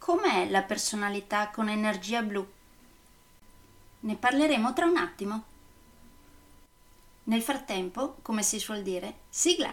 Com'è la personalità con energia blu? Ne parleremo tra un attimo. Nel frattempo, come si suol dire, sigla!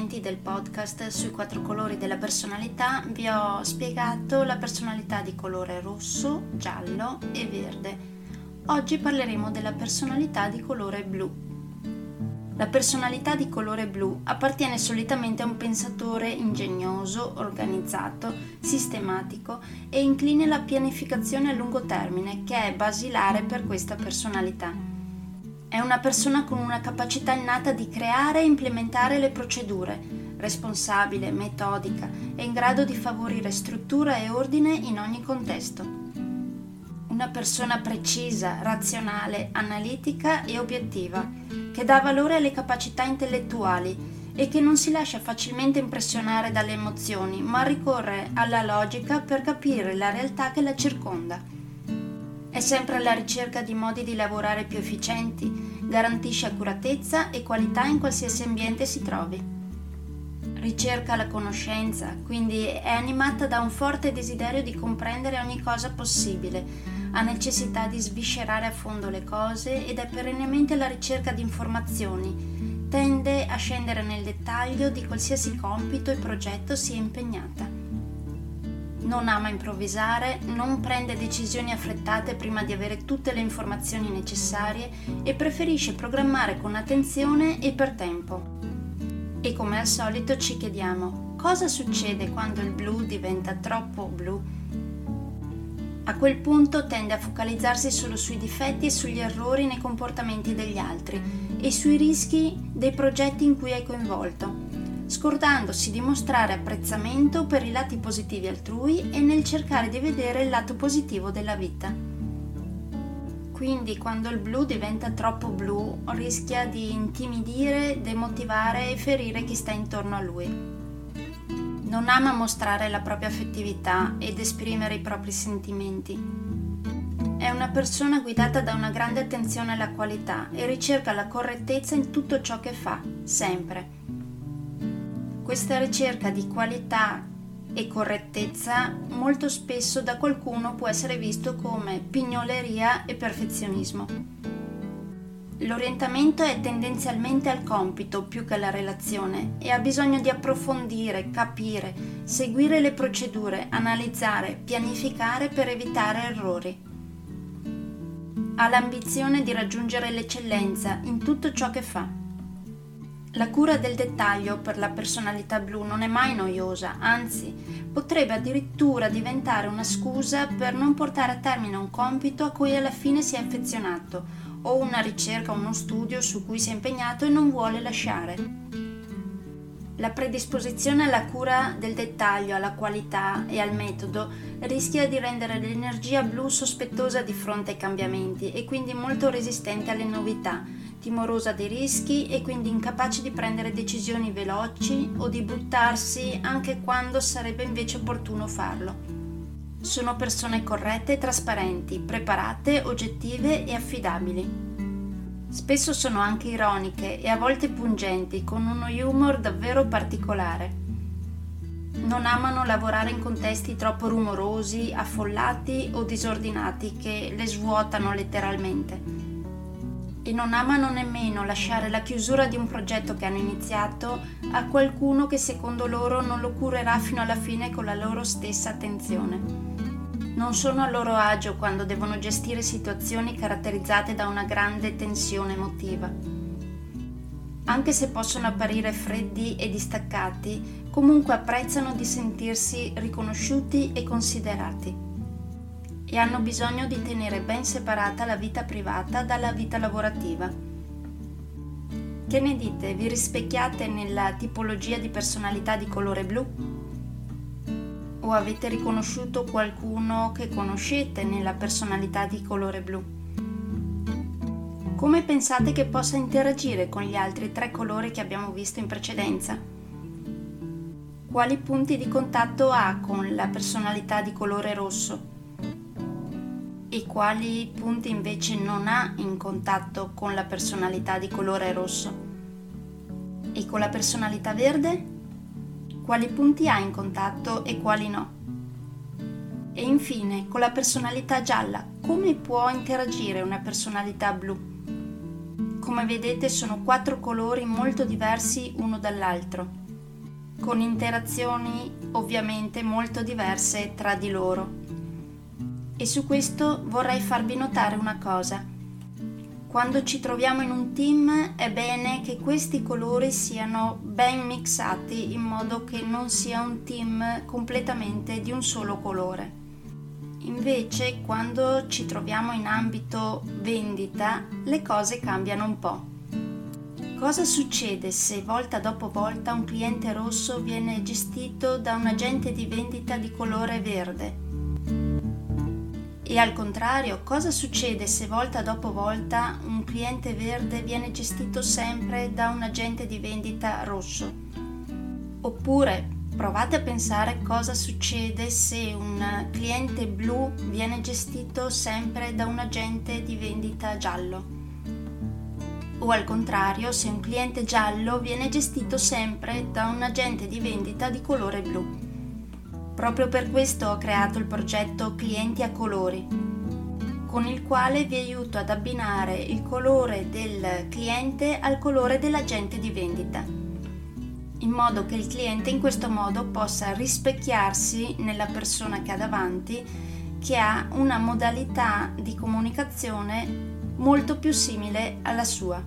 Precedenti del podcast sui quattro colori della personalità vi ho spiegato la personalità di colore rosso, giallo e verde. Oggi parleremo della personalità di colore blu. La personalità di colore blu appartiene solitamente a un pensatore ingegnoso, organizzato, sistematico e incline alla pianificazione a lungo termine, che è basilare per questa personalità. È una persona con una capacità innata di creare e implementare le procedure, responsabile, metodica e in grado di favorire struttura e ordine in ogni contesto. Una persona precisa, razionale, analitica e obiettiva, che dà valore alle capacità intellettuali e che non si lascia facilmente impressionare dalle emozioni, ma ricorre alla logica per capire la realtà che la circonda. È sempre alla ricerca di modi di lavorare più efficienti, garantisce accuratezza e qualità in qualsiasi ambiente si trovi. Ricerca la conoscenza, quindi è animata da un forte desiderio di comprendere ogni cosa possibile, ha necessità di sviscerare a fondo le cose ed è perennemente alla ricerca di informazioni, tende a scendere nel dettaglio di qualsiasi compito e progetto sia impegnata non ama improvvisare, non prende decisioni affrettate prima di avere tutte le informazioni necessarie e preferisce programmare con attenzione e per tempo. E come al solito ci chiediamo cosa succede quando il blu diventa troppo blu? A quel punto tende a focalizzarsi solo sui difetti e sugli errori nei comportamenti degli altri e sui rischi dei progetti in cui è coinvolto scordandosi di mostrare apprezzamento per i lati positivi altrui e nel cercare di vedere il lato positivo della vita. Quindi quando il blu diventa troppo blu rischia di intimidire, demotivare e ferire chi sta intorno a lui. Non ama mostrare la propria affettività ed esprimere i propri sentimenti. È una persona guidata da una grande attenzione alla qualità e ricerca la correttezza in tutto ciò che fa, sempre questa ricerca di qualità e correttezza molto spesso da qualcuno può essere visto come pignoleria e perfezionismo. L'orientamento è tendenzialmente al compito più che alla relazione e ha bisogno di approfondire, capire, seguire le procedure, analizzare, pianificare per evitare errori. Ha l'ambizione di raggiungere l'eccellenza in tutto ciò che fa. La cura del dettaglio per la personalità blu non è mai noiosa, anzi potrebbe addirittura diventare una scusa per non portare a termine un compito a cui alla fine si è affezionato o una ricerca o uno studio su cui si è impegnato e non vuole lasciare. La predisposizione alla cura del dettaglio, alla qualità e al metodo rischia di rendere l'energia blu sospettosa di fronte ai cambiamenti e quindi molto resistente alle novità timorosa dei rischi e quindi incapace di prendere decisioni veloci o di buttarsi anche quando sarebbe invece opportuno farlo. Sono persone corrette e trasparenti, preparate, oggettive e affidabili. Spesso sono anche ironiche e a volte pungenti, con uno humor davvero particolare. Non amano lavorare in contesti troppo rumorosi, affollati o disordinati che le svuotano letteralmente. E non amano nemmeno lasciare la chiusura di un progetto che hanno iniziato a qualcuno che secondo loro non lo curerà fino alla fine con la loro stessa attenzione non sono a loro agio quando devono gestire situazioni caratterizzate da una grande tensione emotiva. Anche se possono apparire freddi e distaccati, comunque apprezzano di sentirsi riconosciuti e considerati e hanno bisogno di tenere ben separata la vita privata dalla vita lavorativa. Che ne dite? Vi rispecchiate nella tipologia di personalità di colore blu? o avete riconosciuto qualcuno che conoscete nella personalità di colore blu? Come pensate che possa interagire con gli altri tre colori che abbiamo visto in precedenza? Quali punti di contatto ha con la personalità di colore rosso? E quali punti invece non ha in contatto con la personalità di colore rosso? E con la personalità verde? quali punti ha in contatto e quali no. E infine, con la personalità gialla, come può interagire una personalità blu? Come vedete sono quattro colori molto diversi uno dall'altro, con interazioni ovviamente molto diverse tra di loro. E su questo vorrei farvi notare una cosa. Quando ci troviamo in un team è bene che questi colori siano ben mixati in modo che non sia un team completamente di un solo colore. Invece quando ci troviamo in ambito vendita le cose cambiano un po'. Cosa succede se volta dopo volta un cliente rosso viene gestito da un agente di vendita di colore verde? E al contrario, cosa succede se volta dopo volta un cliente verde viene gestito sempre da un agente di vendita rosso? Oppure provate a pensare cosa succede se un cliente blu viene gestito sempre da un agente di vendita giallo. O al contrario, se un cliente giallo viene gestito sempre da un agente di vendita di colore blu. Proprio per questo ho creato il progetto Clienti a colori, con il quale vi aiuto ad abbinare il colore del cliente al colore dell'agente di vendita, in modo che il cliente in questo modo possa rispecchiarsi nella persona che ha davanti, che ha una modalità di comunicazione molto più simile alla sua.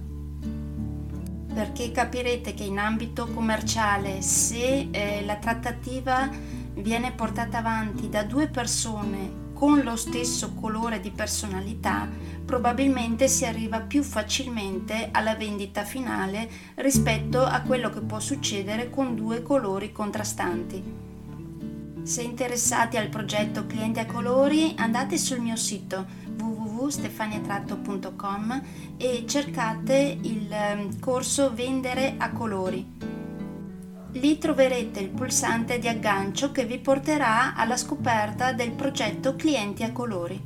Perché capirete che in ambito commerciale se eh, la trattativa viene portata avanti da due persone con lo stesso colore di personalità, probabilmente si arriva più facilmente alla vendita finale rispetto a quello che può succedere con due colori contrastanti. Se interessati al progetto Clienti a colori, andate sul mio sito www.stefaniatratto.com e cercate il ehm, corso Vendere a colori Lì troverete il pulsante di aggancio che vi porterà alla scoperta del progetto Clienti a colori.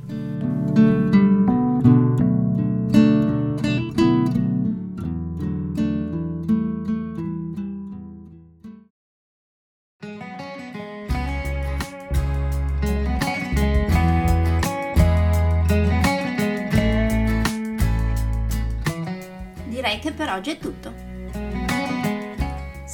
Direi che per oggi è tutto.